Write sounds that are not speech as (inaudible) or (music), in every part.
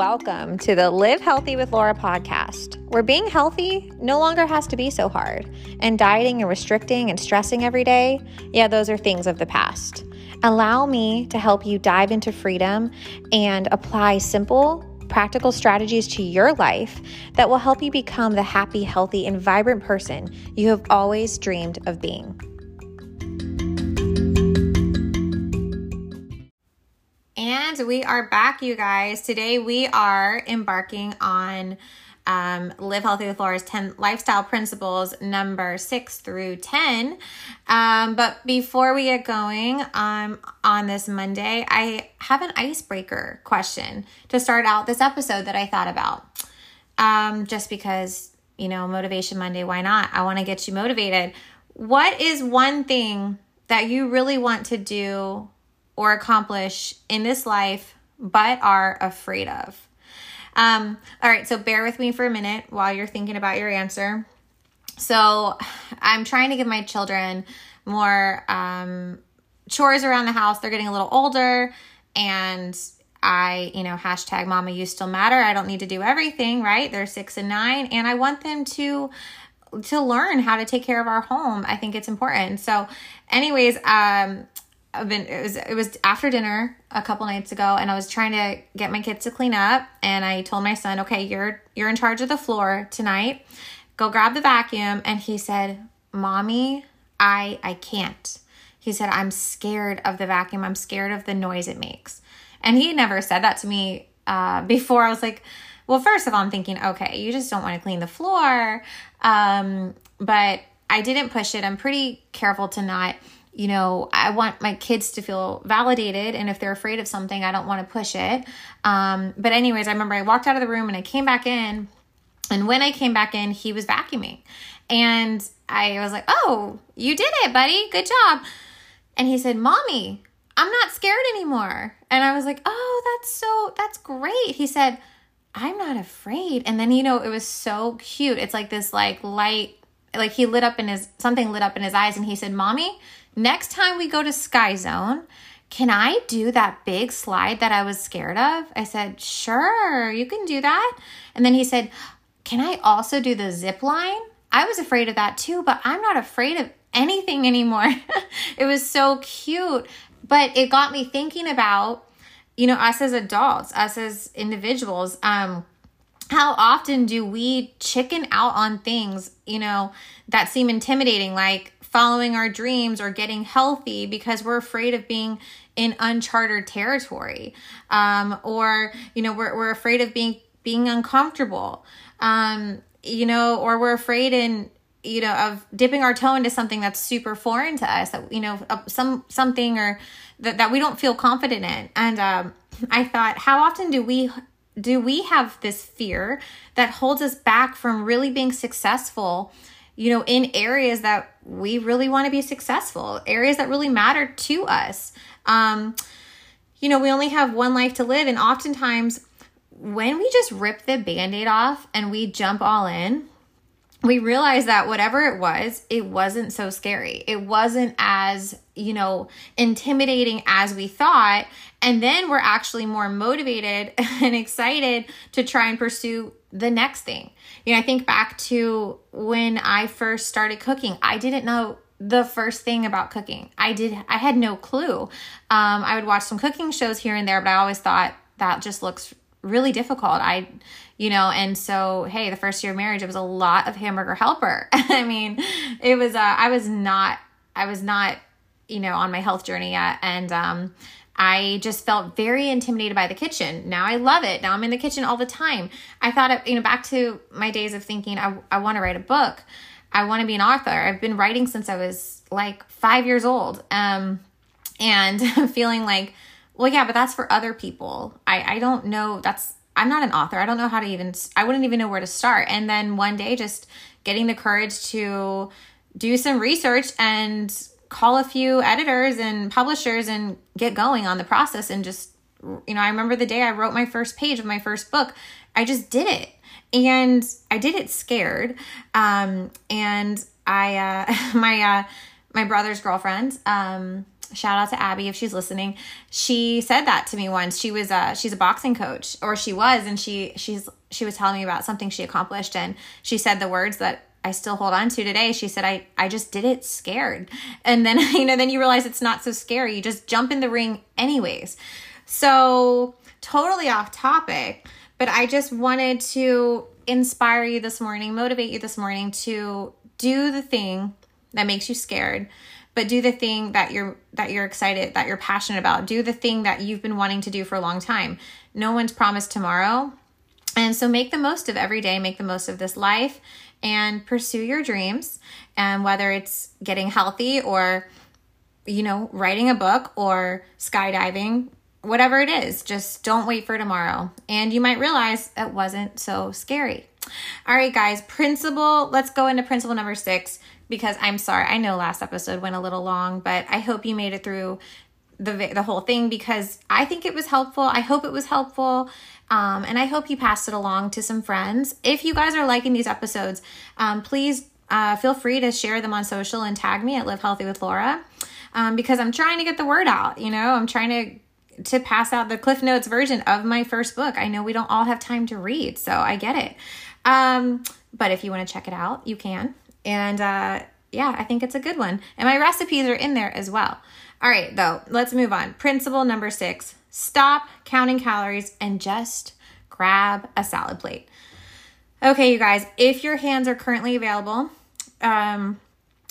Welcome to the Live Healthy with Laura podcast, where being healthy no longer has to be so hard, and dieting and restricting and stressing every day, yeah, those are things of the past. Allow me to help you dive into freedom and apply simple, practical strategies to your life that will help you become the happy, healthy, and vibrant person you have always dreamed of being. And we are back, you guys. Today we are embarking on um, Live Healthy with Laura's 10 lifestyle principles, number six through 10. Um, but before we get going um, on this Monday, I have an icebreaker question to start out this episode that I thought about. Um, just because, you know, Motivation Monday, why not? I want to get you motivated. What is one thing that you really want to do or accomplish in this life but are afraid of? Um, all right, so bear with me for a minute while you're thinking about your answer. So, I'm trying to give my children more um, chores around the house. They're getting a little older, and I, you know, hashtag mama, you still matter. I don't need to do everything, right? They're six and nine, and I want them to to learn how to take care of our home. I think it's important. So, anyways, um, been it was it was after dinner a couple nights ago and I was trying to get my kids to clean up and I told my son, "Okay, you're you're in charge of the floor tonight. Go grab the vacuum." And he said, "Mommy, I I can't." He said, "I'm scared of the vacuum. I'm scared of the noise it makes." And he never said that to me uh, before. I was like, "Well, first of all, I'm thinking, okay, you just don't want to clean the floor." Um, but I didn't push it. I'm pretty careful to not you know, I want my kids to feel validated. And if they're afraid of something, I don't want to push it. Um, but, anyways, I remember I walked out of the room and I came back in. And when I came back in, he was vacuuming. And I was like, oh, you did it, buddy. Good job. And he said, Mommy, I'm not scared anymore. And I was like, oh, that's so, that's great. He said, I'm not afraid. And then, you know, it was so cute. It's like this, like, light, like he lit up in his, something lit up in his eyes. And he said, Mommy, next time we go to Sky Zone, can I do that big slide that I was scared of? I said, sure, you can do that. And then he said, can I also do the zip line? I was afraid of that too, but I'm not afraid of anything anymore. (laughs) it was so cute. But it got me thinking about, you know, us as adults, us as individuals. Um, how often do we chicken out on things, you know, that seem intimidating, like following our dreams or getting healthy because we're afraid of being in uncharted territory um, or you know we're, we're afraid of being being uncomfortable um, you know or we're afraid in you know of dipping our toe into something that's super foreign to us that you know some something or that, that we don't feel confident in. And um, i thought how often do we do we have this fear that holds us back from really being successful you know, in areas that we really want to be successful, areas that really matter to us. Um, you know, we only have one life to live, and oftentimes when we just rip the band aid off and we jump all in, we realize that whatever it was, it wasn't so scary. It wasn't as, you know, intimidating as we thought. And then we're actually more motivated (laughs) and excited to try and pursue the next thing. You know, I think back to when I first started cooking, I didn't know the first thing about cooking. I did I had no clue. Um, I would watch some cooking shows here and there, but I always thought that just looks really difficult. I you know, and so hey, the first year of marriage, it was a lot of hamburger helper. (laughs) I mean, it was uh, I was not I was not, you know, on my health journey yet and um I just felt very intimidated by the kitchen. Now I love it. Now I'm in the kitchen all the time. I thought, of, you know, back to my days of thinking, I, I want to write a book. I want to be an author. I've been writing since I was like five years old. Um, and (laughs) feeling like, well, yeah, but that's for other people. I, I don't know. That's, I'm not an author. I don't know how to even, I wouldn't even know where to start. And then one day just getting the courage to do some research and call a few editors and publishers and get going on the process and just you know i remember the day i wrote my first page of my first book i just did it and i did it scared um, and i uh, (laughs) my uh, my brother's girlfriend um, shout out to Abby if she's listening. She said that to me once. She was uh she's a boxing coach or she was and she she's she was telling me about something she accomplished and she said the words that I still hold on to today. She said I I just did it scared. And then (laughs) you know then you realize it's not so scary. You just jump in the ring anyways. So totally off topic, but I just wanted to inspire you this morning, motivate you this morning to do the thing that makes you scared but do the thing that you're that you're excited that you're passionate about. Do the thing that you've been wanting to do for a long time. No one's promised tomorrow. And so make the most of every day. Make the most of this life and pursue your dreams. And whether it's getting healthy or you know writing a book or skydiving whatever it is just don't wait for tomorrow. And you might realize it wasn't so scary. All right guys principle let's go into principle number six because I'm sorry. I know last episode went a little long, but I hope you made it through the the whole thing because I think it was helpful. I hope it was helpful. Um, and I hope you passed it along to some friends. If you guys are liking these episodes, um, please uh, feel free to share them on social and tag me at Live Healthy with Laura um, because I'm trying to get the word out. You know, I'm trying to to pass out the Cliff Notes version of my first book. I know we don't all have time to read, so I get it. Um, but if you want to check it out, you can. And uh, yeah, I think it's a good one. And my recipes are in there as well. All right, though, let's move on. Principle number six stop counting calories and just grab a salad plate. Okay, you guys, if your hands are currently available, um,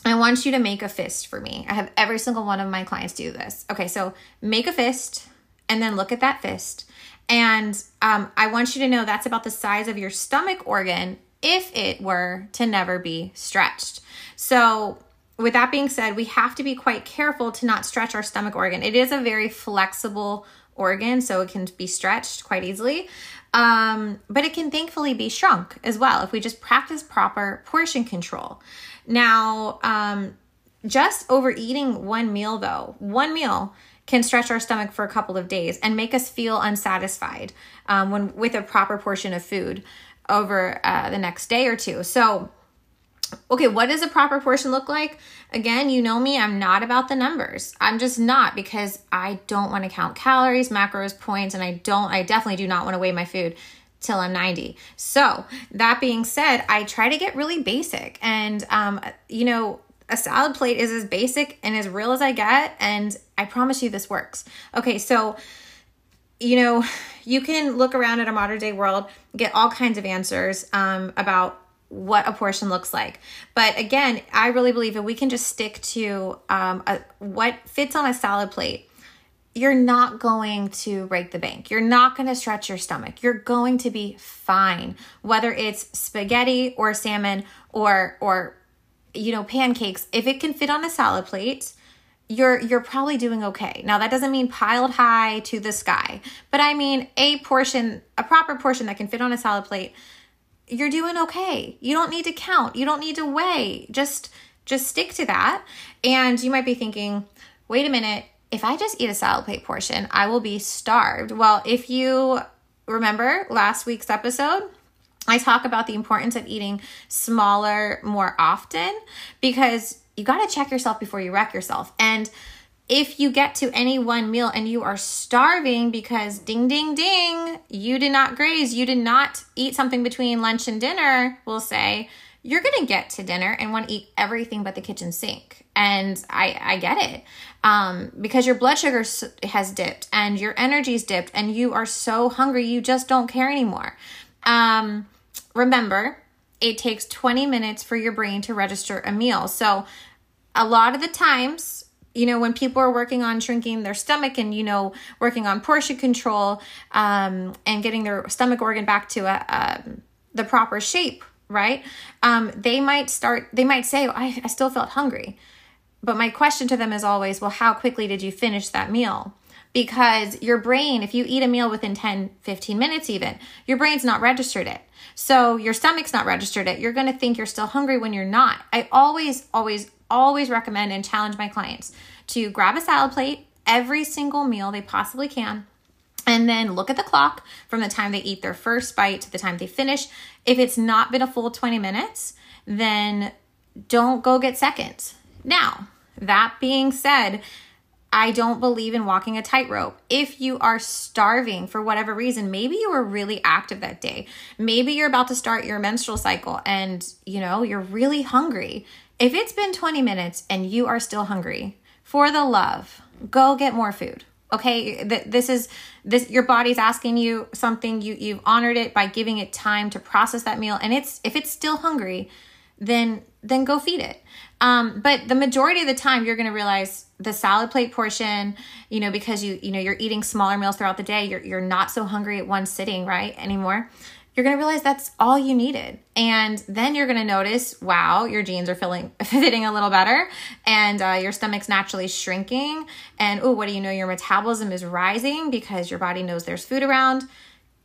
I want you to make a fist for me. I have every single one of my clients do this. Okay, so make a fist and then look at that fist. And um, I want you to know that's about the size of your stomach organ if it were to never be stretched. So, with that being said, we have to be quite careful to not stretch our stomach organ. It is a very flexible organ, so it can be stretched quite easily. Um, but it can thankfully be shrunk as well if we just practice proper portion control. Now, um, just overeating one meal, though, one meal can stretch our stomach for a couple of days and make us feel unsatisfied um, when with a proper portion of food over uh, the next day or two. So, okay, what does a proper portion look like? Again, you know me, I'm not about the numbers. I'm just not because I don't want to count calories, macros, points, and I don't, I definitely do not want to weigh my food till I'm 90. So, that being said, I try to get really basic. And, um, you know, a salad plate is as basic and as real as I get. And I promise you this works. Okay, so you know, you can look around at a modern day world, get all kinds of answers um, about what a portion looks like. But again, I really believe if we can just stick to um, a, what fits on a salad plate, you're not going to break the bank. You're not going to stretch your stomach. You're going to be fine, whether it's spaghetti or salmon or or you know pancakes. If it can fit on a salad plate, you're you're probably doing okay. Now that doesn't mean piled high to the sky, but I mean a portion, a proper portion that can fit on a salad plate. You're doing okay. You don't need to count. You don't need to weigh. Just just stick to that. And you might be thinking, "Wait a minute, if I just eat a salad plate portion, I will be starved." Well, if you remember last week's episode, I talk about the importance of eating smaller more often because you got to check yourself before you wreck yourself. And if you get to any one meal and you are starving because ding, ding, ding, you did not graze, you did not eat something between lunch and dinner, we'll say, you're going to get to dinner and want to eat everything but the kitchen sink. And I, I get it um, because your blood sugar has dipped and your energy's dipped and you are so hungry, you just don't care anymore. Um, remember, it takes 20 minutes for your brain to register a meal. So a lot of the times, you know, when people are working on shrinking their stomach and, you know, working on portion control um, and getting their stomach organ back to a, a the proper shape, right? Um, they might start, they might say, I, I still felt hungry. But my question to them is always, well, how quickly did you finish that meal? Because your brain, if you eat a meal within 10, 15 minutes even, your brain's not registered it. So your stomach's not registered it. You're going to think you're still hungry when you're not. I always, always, always recommend and challenge my clients to grab a salad plate every single meal they possibly can and then look at the clock from the time they eat their first bite to the time they finish. If it's not been a full 20 minutes, then don't go get seconds. Now, that being said, I don't believe in walking a tightrope. If you are starving for whatever reason, maybe you were really active that day. Maybe you're about to start your menstrual cycle and, you know, you're really hungry. If it's been 20 minutes and you are still hungry, for the love, go get more food. Okay? This is this your body's asking you something, you you've honored it by giving it time to process that meal and it's if it's still hungry, then then go feed it. Um, but the majority of the time, you're going to realize the salad plate portion, you know, because you you know you're eating smaller meals throughout the day, you're you're not so hungry at one sitting, right, anymore. You're going to realize that's all you needed. And then you're going to notice, wow, your jeans are feeling (laughs) fitting a little better and uh, your stomach's naturally shrinking. And oh, what do you know? Your metabolism is rising because your body knows there's food around.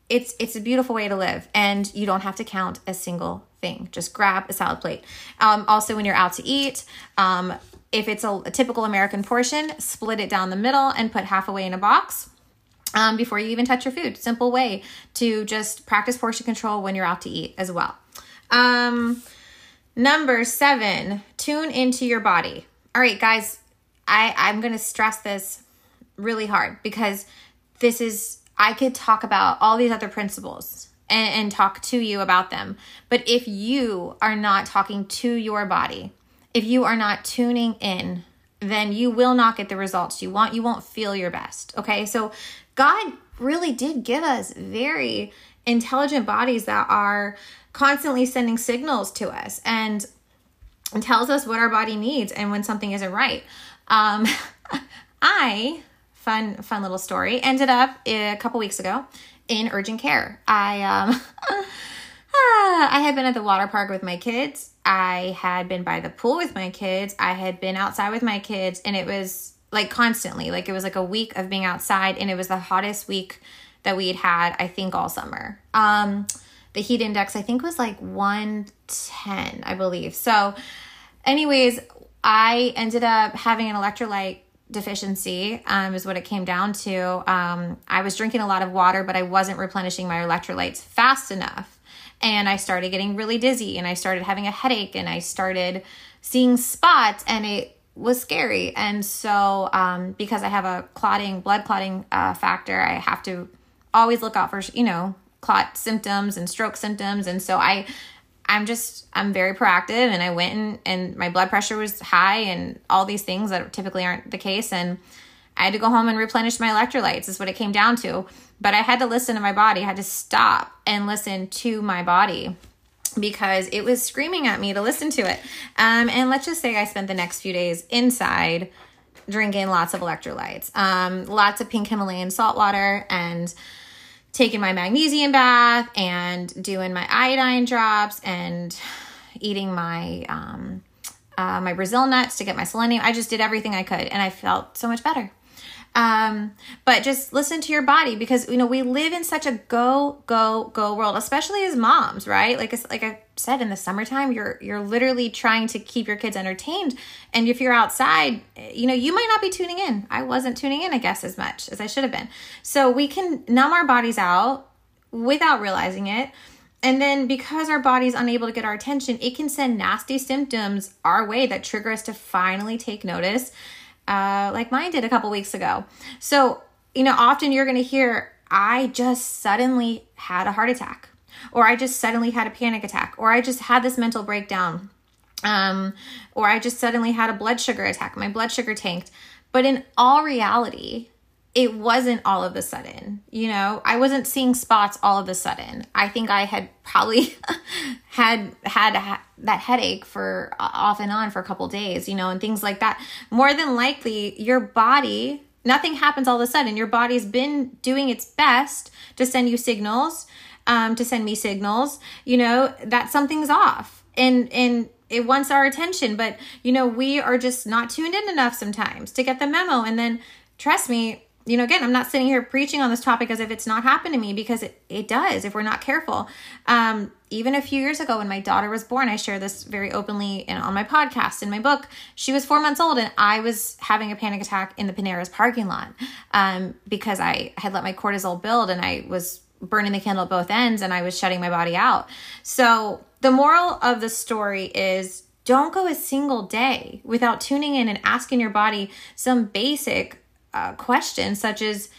It's it's a beautiful way to live and you don't have to count a single thing. Just grab a salad plate. Um, also, when you're out to eat, um, if it's a, a, typical American portion, split it down the middle and put half away in a box. Um, before you even touch your food. Simple way to just practice portion control when you're out to eat as well. Um, number seven, tune into your body. All right, guys, I, I'm going to stress this really hard because this is, I could talk about all these other principles and, and talk to you about them. But if you are not talking to your body, if you are not tuning in, then you will not get the results you want. You won't feel your best. Okay. So God really did give us very intelligent bodies that are constantly sending signals to us and, tells us what our body needs and when something isn't right. Um, (laughs) I fun fun little story ended up a couple weeks ago in urgent care. I um (laughs) I had been at the water park with my kids. I had been by the pool with my kids. I had been outside with my kids and it was like constantly. Like it was like a week of being outside and it was the hottest week that we had had I think all summer. Um the heat index I think was like 110, I believe. So anyways, I ended up having an electrolyte deficiency um, is what it came down to. Um, I was drinking a lot of water, but I wasn't replenishing my electrolytes fast enough. And I started getting really dizzy and I started having a headache and I started seeing spots and it was scary. And so, um, because I have a clotting, blood clotting uh, factor, I have to always look out for, you know, clot symptoms and stroke symptoms. And so I I'm just I'm very proactive and I went and, and my blood pressure was high and all these things that typically aren't the case and I had to go home and replenish my electrolytes is what it came down to. But I had to listen to my body. I had to stop and listen to my body because it was screaming at me to listen to it. Um, and let's just say I spent the next few days inside drinking lots of electrolytes, um, lots of pink Himalayan salt water and taking my magnesium bath and doing my iodine drops and eating my um, uh, my Brazil nuts to get my selenium. I just did everything I could, and I felt so much better. Um, but just listen to your body because you know we live in such a go go go world, especially as moms, right? Like like I said, in the summertime, you're you're literally trying to keep your kids entertained, and if you're outside, you know you might not be tuning in. I wasn't tuning in, I guess, as much as I should have been. So we can numb our bodies out without realizing it. And then because our body's unable to get our attention, it can send nasty symptoms our way that trigger us to finally take notice uh, like mine did a couple weeks ago. So, you know, often you're going to hear, I just suddenly had a heart attack, or I just suddenly had a panic attack, or I just had this mental breakdown, um, or I just suddenly had a blood sugar attack. My blood sugar tanked. But in all reality, it wasn't all of a sudden, you know, I wasn't seeing spots all of a sudden. I think I had probably (laughs) had had that headache for uh, off and on for a couple days, you know, and things like that. More than likely, your body, nothing happens all of a sudden. Your body's been doing its best to send you signals, um, to send me signals, you know, that something's off. And and it wants our attention, but you know, we are just not tuned in enough sometimes to get the memo. And then trust me, you know, again, I'm not sitting here preaching on this topic as if it's not happened to me because it, it does if we're not careful. Um, even a few years ago when my daughter was born, I share this very openly in, on my podcast, in my book. She was four months old and I was having a panic attack in the Panera's parking lot um, because I had let my cortisol build and I was burning the candle at both ends and I was shutting my body out. So the moral of the story is don't go a single day without tuning in and asking your body some basic uh, questions, such as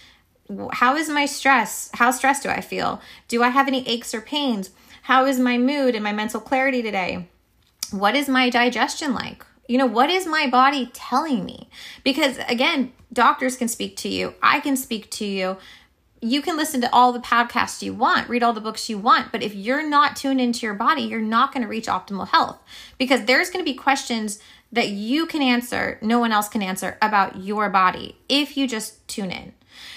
How is my stress? How stressed do I feel? Do I have any aches or pains? How is my mood and my mental clarity today? What is my digestion like? You know, what is my body telling me? Because again, doctors can speak to you, I can speak to you. You can listen to all the podcasts you want, read all the books you want, but if you're not tuned into your body, you're not going to reach optimal health because there's going to be questions that you can answer, no one else can answer about your body if you just tune in.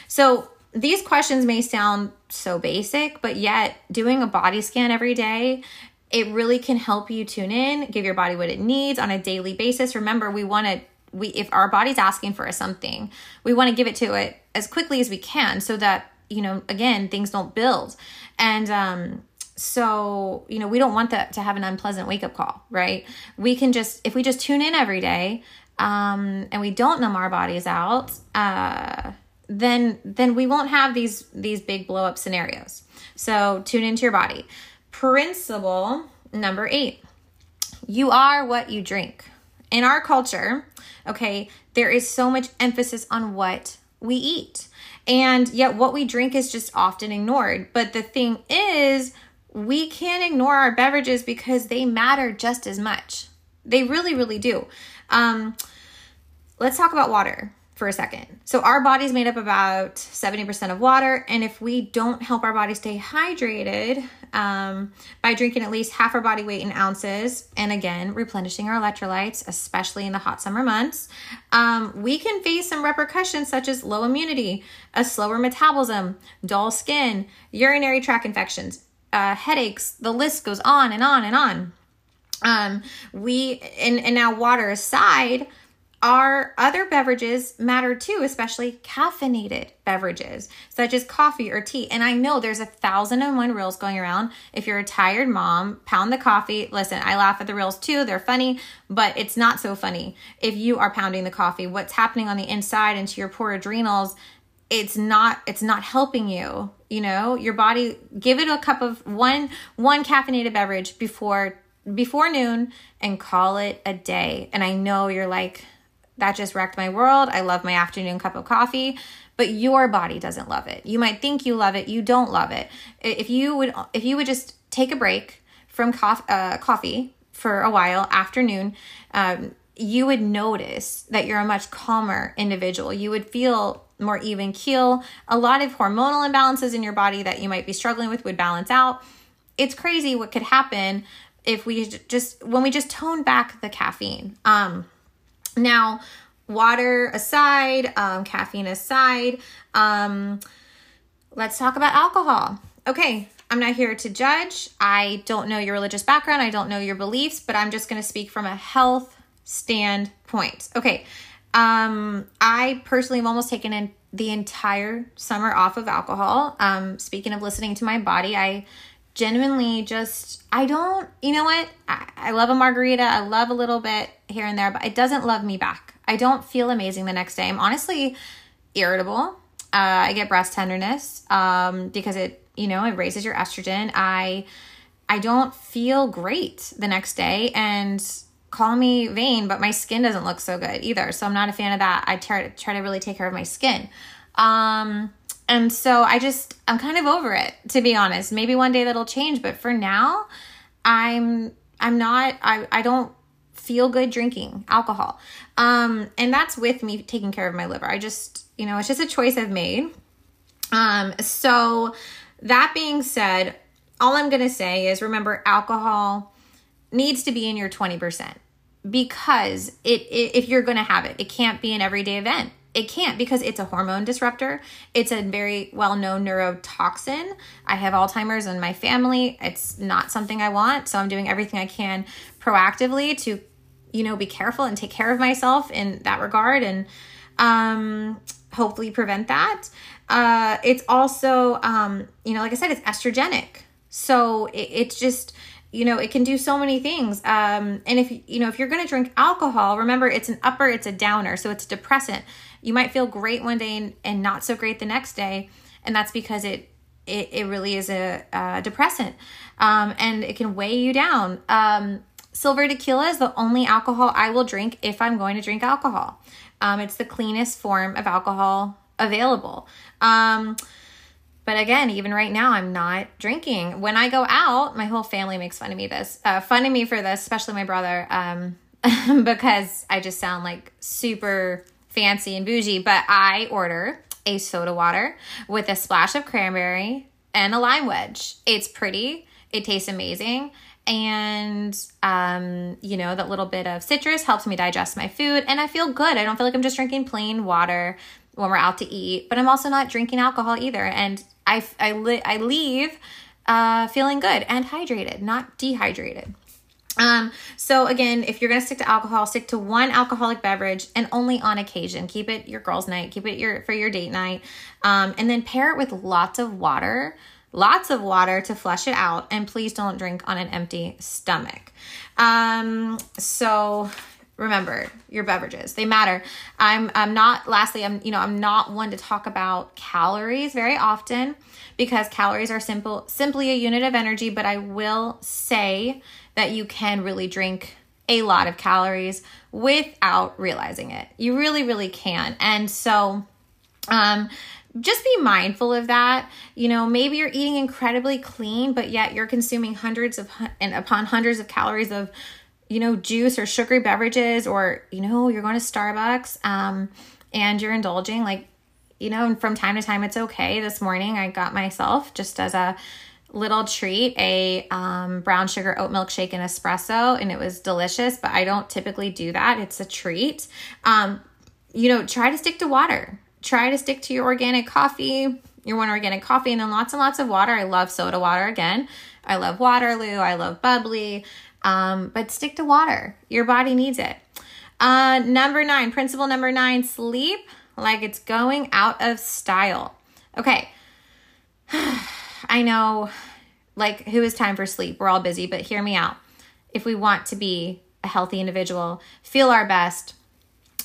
So, these questions may sound so basic, but yet doing a body scan every day it really can help you tune in, give your body what it needs on a daily basis. Remember, we want to we if our body's asking for something, we want to give it to it as quickly as we can so that, you know, again, things don't build. And um so, you know, we don't want that to have an unpleasant wake up call, right? We can just if we just tune in every day, um and we don't numb our bodies out, uh then then we won't have these these big blow up scenarios. So, tune into your body. Principle number eight you are what you drink. In our culture, okay, there is so much emphasis on what we eat. And yet, what we drink is just often ignored. But the thing is, we can't ignore our beverages because they matter just as much. They really, really do. Um, let's talk about water for a second. So, our body's made up about 70% of water. And if we don't help our body stay hydrated um, by drinking at least half our body weight in ounces, and again, replenishing our electrolytes, especially in the hot summer months, um, we can face some repercussions such as low immunity, a slower metabolism, dull skin, urinary tract infections, uh, headaches. The list goes on and on and on. Um, we, and, and now water aside, our other beverages matter too, especially caffeinated beverages such as coffee or tea. And I know there's a thousand and one reels going around. If you're a tired mom, pound the coffee. Listen, I laugh at the reels too. They're funny, but it's not so funny if you are pounding the coffee. What's happening on the inside into your poor adrenals? It's not it's not helping you. You know, your body give it a cup of one one caffeinated beverage before before noon and call it a day. And I know you're like that just wrecked my world. I love my afternoon cup of coffee, but your body doesn't love it. You might think you love it, you don't love it. If you would if you would just take a break from cof- uh, coffee for a while afternoon, um, you would notice that you're a much calmer individual. You would feel more even keel. A lot of hormonal imbalances in your body that you might be struggling with would balance out. It's crazy what could happen if we just when we just tone back the caffeine. Um, now, water aside, um, caffeine aside, um, let's talk about alcohol. Okay, I'm not here to judge. I don't know your religious background, I don't know your beliefs, but I'm just going to speak from a health standpoint. Okay, um, I personally have almost taken in the entire summer off of alcohol. Um, speaking of listening to my body, I genuinely just I don't you know what? I, I love a margarita. I love a little bit here and there but it doesn't love me back. I don't feel amazing the next day. I'm honestly irritable. Uh, I get breast tenderness um, because it you know it raises your estrogen. I I don't feel great the next day and call me vain but my skin doesn't look so good either so I'm not a fan of that I try to try to really take care of my skin um and so I just, I'm kind of over it, to be honest. Maybe one day that'll change, but for now, I'm, I'm not, I, I don't feel good drinking alcohol. Um, and that's with me taking care of my liver. I just, you know, it's just a choice I've made. Um, so that being said, all I'm going to say is remember alcohol needs to be in your 20% because it, it if you're going to have it, it can't be an everyday event it can't because it's a hormone disruptor. It's a very well known neurotoxin. I have Alzheimer's in my family. It's not something I want. So I'm doing everything I can proactively to, you know, be careful and take care of myself in that regard and um, hopefully prevent that. Uh, it's also, um, you know, like I said, it's estrogenic. So it, it's just, you know it can do so many things um, and if you know if you're going to drink alcohol remember it's an upper it's a downer so it's depressant you might feel great one day and, not so great the next day and that's because it it, it really is a, a depressant um, and it can weigh you down um, Silver tequila is the only alcohol I will drink if I'm going to drink alcohol. Um, it's the cleanest form of alcohol available. But again, even right now, I'm not drinking. When I go out, my whole family makes fun of me this, uh, fun of me for this, especially my brother, um, (laughs) because I just sound like super fancy and bougie. But I order a soda water with a splash of cranberry and a lime wedge. It's pretty. It tastes amazing and um, you know that little bit of citrus helps me digest my food and i feel good i don't feel like i'm just drinking plain water when we're out to eat but i'm also not drinking alcohol either and I, I, li- I leave uh, feeling good and hydrated, not dehydrated. Um, so again, if you're gonna stick to alcohol, stick to one alcoholic beverage and only on occasion. Keep it your girls' night, keep it your for your date night, um, and then pair it with lots of water, lots of water to flush it out, and please don't drink on an empty stomach. Um, so remember your beverages. They matter. I'm i'm not lastly i'm you know i'm not one to talk about calories very often because calories are simple simply a unit of energy but i will say that you can really drink a lot of calories without realizing it. You really really can. And so um just be mindful of that. You know, maybe you're eating incredibly clean, but yet you're consuming hundreds of and upon hundreds of calories of you know, juice or sugary beverages, or, you know, you're going to Starbucks um, and you're indulging, like, you know, and from time to time it's okay. This morning I got myself just as a little treat a um, brown sugar oat milk shake and espresso, and it was delicious, but I don't typically do that. It's a treat. Um, you know, try to stick to water. Try to stick to your organic coffee, your one organic coffee, and then lots and lots of water. I love soda water again. I love Waterloo. I love bubbly. Um, but stick to water. Your body needs it. Uh, number nine, principle number nine sleep like it's going out of style. Okay. (sighs) I know, like, who has time for sleep? We're all busy, but hear me out. If we want to be a healthy individual, feel our best,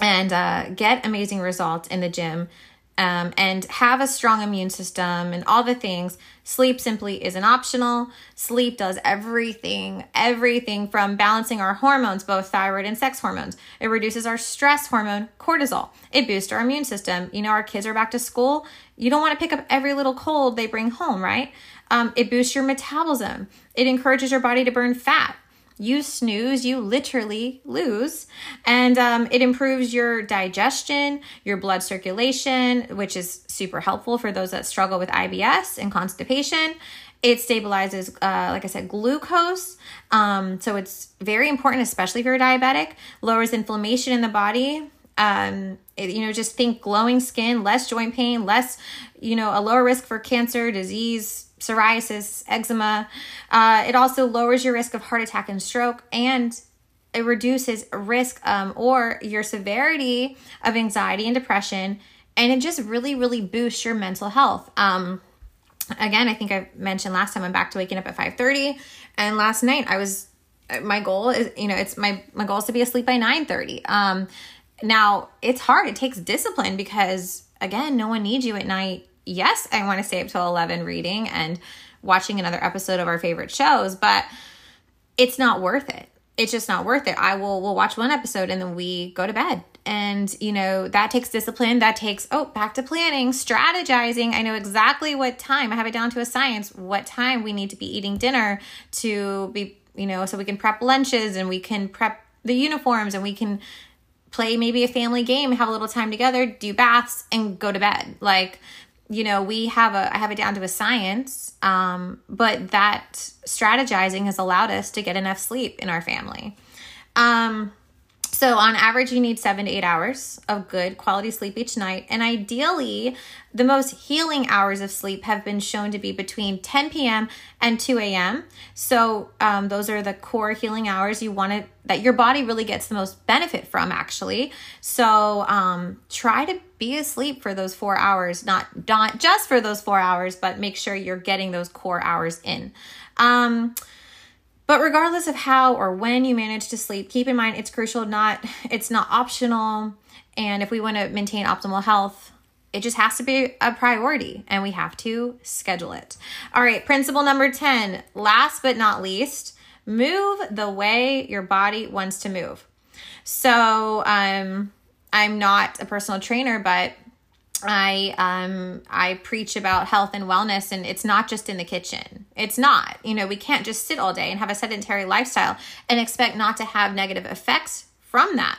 and uh, get amazing results in the gym, um, and have a strong immune system and all the things, sleep simply isn't optional. Sleep does everything, everything from balancing our hormones, both thyroid and sex hormones. It reduces our stress hormone, cortisol. It boosts our immune system. You know, our kids are back to school. You don't want to pick up every little cold they bring home, right? Um, it boosts your metabolism. It encourages your body to burn fat you snooze, you literally lose. And um, it improves your digestion, your blood circulation, which is super helpful for those that struggle with IBS and constipation. It stabilizes, uh, like I said, glucose. Um, so it's very important, especially if you're diabetic. Lowers inflammation in the body. Um, it, you know, just think glowing skin, less joint pain, less, you know, a lower risk for cancer, disease, psoriasis, eczema. Uh, it also lowers your risk of heart attack and stroke, and it reduces risk um, or your severity of anxiety and depression. And it just really, really boosts your mental health. Um, again, I think I mentioned last time I'm back to waking up at 5:30, and last night I was. My goal is, you know, it's my my goal is to be asleep by 9:30. Um, now it's hard. It takes discipline because again, no one needs you at night yes, I want to stay up till 11 reading and watching another episode of our favorite shows, but it's not worth it. It's just not worth it. I will we'll watch one episode and then we go to bed. And you know, that takes discipline, that takes oh, back to planning, strategizing. I know exactly what time. I have it down to a science what time we need to be eating dinner to be, you know, so we can prep lunches and we can prep the uniforms and we can play maybe a family game, have a little time together, do baths and go to bed. Like you know we have a i have it down to a science um, but that strategizing has allowed us to get enough sleep in our family. Um, so, on average, you need seven to eight hours of good quality sleep each night. And ideally, the most healing hours of sleep have been shown to be between 10 p.m. and 2 a.m. So, um, those are the core healing hours you want to, that your body really gets the most benefit from, actually. So, um, try to be asleep for those four hours, not, not just for those four hours, but make sure you're getting those core hours in. Um, but regardless of how or when you manage to sleep, keep in mind it's crucial not it's not optional and if we want to maintain optimal health, it just has to be a priority and we have to schedule it. All right, principle number 10, last but not least, Move the way your body wants to move. So, um, I'm not a personal trainer, but I um I preach about health and wellness and it's not just in the kitchen. It's not. You know, we can't just sit all day and have a sedentary lifestyle and expect not to have negative effects from that.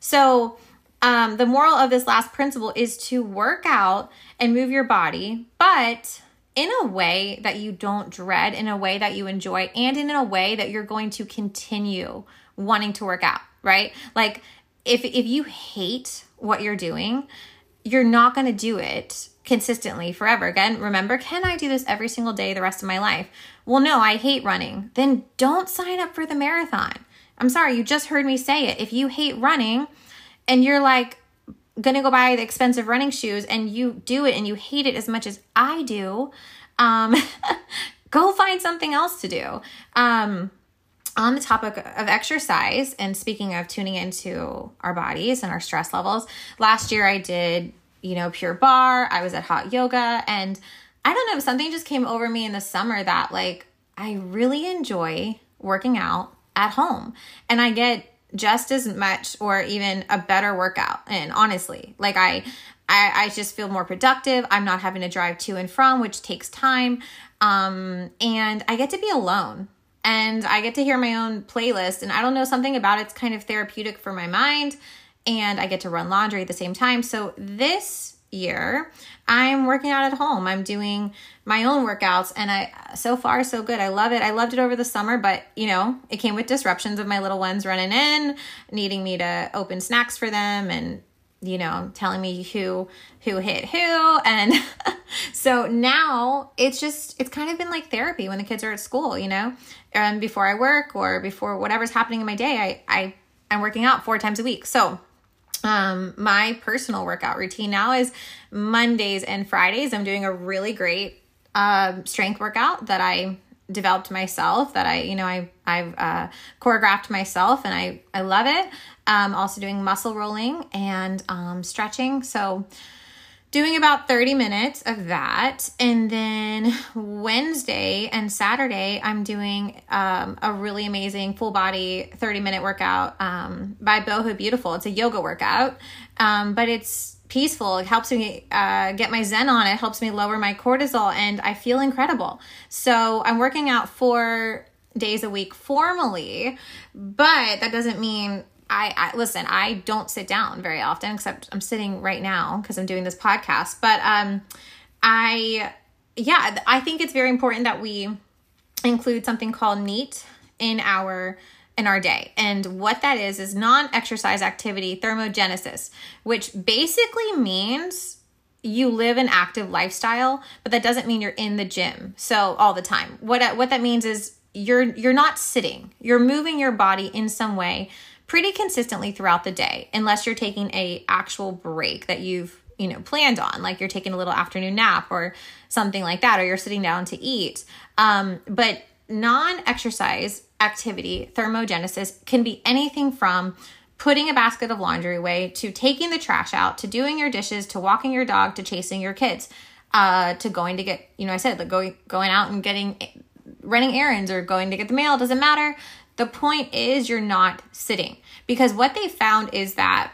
So, um the moral of this last principle is to work out and move your body, but in a way that you don't dread, in a way that you enjoy, and in a way that you're going to continue wanting to work out, right? Like if if you hate what you're doing, you're not going to do it consistently forever. Again, remember, can I do this every single day the rest of my life? Well, no, I hate running. Then don't sign up for the marathon. I'm sorry, you just heard me say it. If you hate running and you're like going to go buy the expensive running shoes and you do it and you hate it as much as I do, um, (laughs) go find something else to do. Um, on the topic of exercise and speaking of tuning into our bodies and our stress levels, last year I did, you know, Pure Barre, I was at hot yoga, and I don't know, something just came over me in the summer that like I really enjoy working out at home and I get just as much or even a better workout. And honestly, like I I, I just feel more productive. I'm not having to drive to and from, which takes time. Um, and I get to be alone and I get to hear my own playlist. And I don't know, something about it's kind of therapeutic for my mind. And I get to run laundry at the same time. So this year, I'm working out at home. I'm doing my own workouts and I so far so good. I love it. I loved it over the summer, but you know, it came with disruptions of my little ones running in, needing me to open snacks for them and you know, telling me who who hit who and (laughs) so now it's just it's kind of been like therapy when the kids are at school, you know. And before I work or before whatever's happening in my day, I I I'm working out four times a week. So um my personal workout routine now is Mondays and Fridays. I'm doing a really great uh, strength workout that I developed myself that I, you know, I I've uh, choreographed myself and I I love it. Um, also doing muscle rolling and um, stretching. So doing about 30 minutes of that. And then Wednesday and Saturday, I'm doing um, a really amazing full body 30 minute workout um, by Boho Beautiful. It's a yoga workout, um, but it's peaceful. It helps me uh, get my Zen on. It helps me lower my cortisol, and I feel incredible. So I'm working out four days a week formally, but that doesn't mean I, I listen. I don't sit down very often, except I'm sitting right now because I'm doing this podcast. But um, I yeah, I think it's very important that we include something called NEAT in our in our day. And what that is is non-exercise activity thermogenesis, which basically means you live an active lifestyle, but that doesn't mean you're in the gym so all the time. What what that means is you're you're not sitting. You're moving your body in some way pretty consistently throughout the day unless you're taking a actual break that you've you know planned on like you're taking a little afternoon nap or something like that or you're sitting down to eat um, but non-exercise activity, thermogenesis, can be anything from putting a basket of laundry away to taking the trash out to doing your dishes to walking your dog to chasing your kids uh, to going to get you know i said like going going out and getting running errands or going to get the mail doesn't matter the point is you're not sitting because what they found is that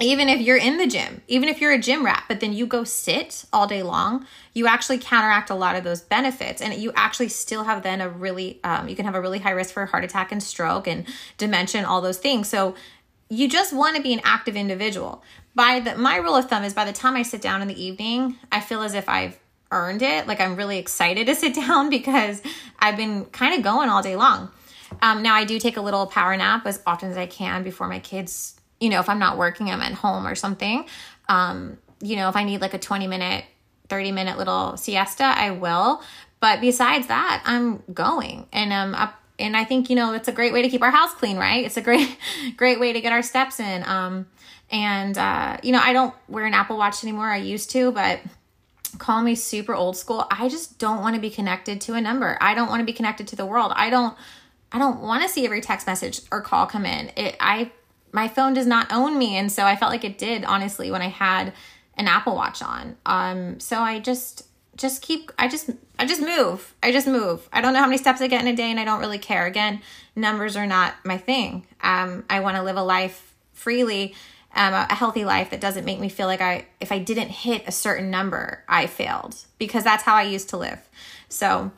even if you're in the gym, even if you're a gym rat, but then you go sit all day long, you actually counteract a lot of those benefits. And you actually still have then a really, um, you can have a really high risk for heart attack and stroke and dementia and all those things. So you just want to be an active individual. By the, my rule of thumb is by the time I sit down in the evening, I feel as if I've earned it. Like I'm really excited (laughs) to sit down because I've been kind of going all day long. Um, now I do take a little power nap as often as I can before my kids you know, if I'm not working, I'm at home or something. Um, you know, if I need like a 20 minute, 30 minute little siesta, I will. But besides that, I'm going and I'm up and I think, you know, it's a great way to keep our house clean, right? It's a great, (laughs) great way to get our steps in. Um, and, uh, you know, I don't wear an Apple Watch anymore. I used to, but call me super old school. I just don't want to be connected to a number. I don't want to be connected to the world. I don't, I don't want to see every text message or call come in. It, I my phone does not own me. And so I felt like it did, honestly, when I had an Apple Watch on. Um, so I just, just keep I just I just move. I just move. I don't know how many steps I get in a day and I don't really care. Again, numbers are not my thing. Um I want to live a life freely, um, a healthy life that doesn't make me feel like I if I didn't hit a certain number, I failed because that's how I used to live. So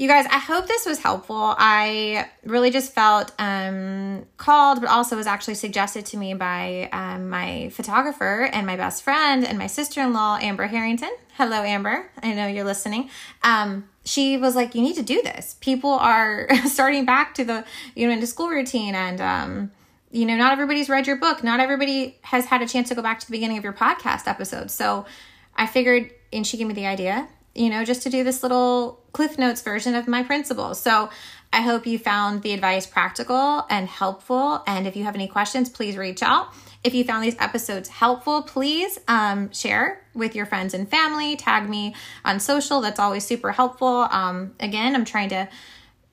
you guys, I hope this was helpful. I really just felt um, called, but also was actually suggested to me by um, my photographer and my best friend and my sister in law, Amber Harrington. Hello, Amber. I know you're listening. Um, she was like, You need to do this. People are (laughs) starting back to the, you know, into school routine and, um, you know, not everybody's read your book. Not everybody has had a chance to go back to the beginning of your podcast episode. So I figured, and she gave me the idea you know, just to do this little Cliff Notes version of my principles. So I hope you found the advice practical and helpful. And if you have any questions, please reach out. If you found these episodes helpful, please um, share with your friends and family. Tag me on social. That's always super helpful. Um, again, I'm trying to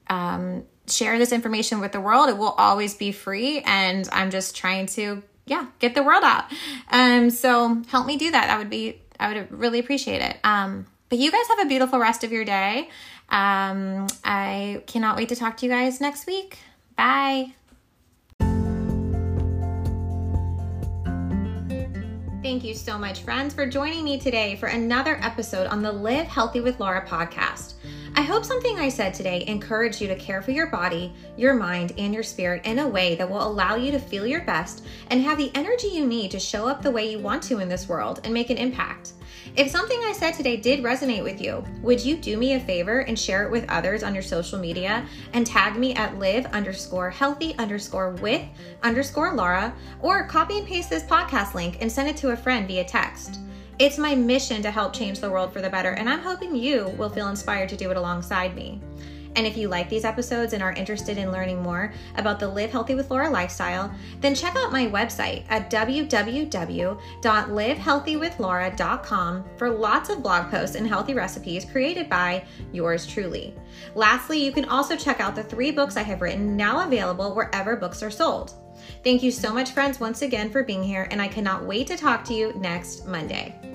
um, share this information with the world. It will always be free. And I'm just trying to, yeah, get the world out. Um, so help me do that. That would be, I would really appreciate it. Um, but you guys have a beautiful rest of your day. Um, I cannot wait to talk to you guys next week. Bye. Thank you so much, friends, for joining me today for another episode on the Live Healthy with Laura podcast. I hope something I said today encouraged you to care for your body, your mind, and your spirit in a way that will allow you to feel your best and have the energy you need to show up the way you want to in this world and make an impact. If something I said today did resonate with you, would you do me a favor and share it with others on your social media and tag me at live underscore healthy underscore with underscore Laura or copy and paste this podcast link and send it to a friend via text. It's my mission to help change the world for the better, and I'm hoping you will feel inspired to do it alongside me. And if you like these episodes and are interested in learning more about the Live Healthy with Laura lifestyle, then check out my website at www.livehealthywithlaura.com for lots of blog posts and healthy recipes created by yours truly. Lastly, you can also check out the three books I have written now available wherever books are sold. Thank you so much, friends, once again for being here, and I cannot wait to talk to you next Monday.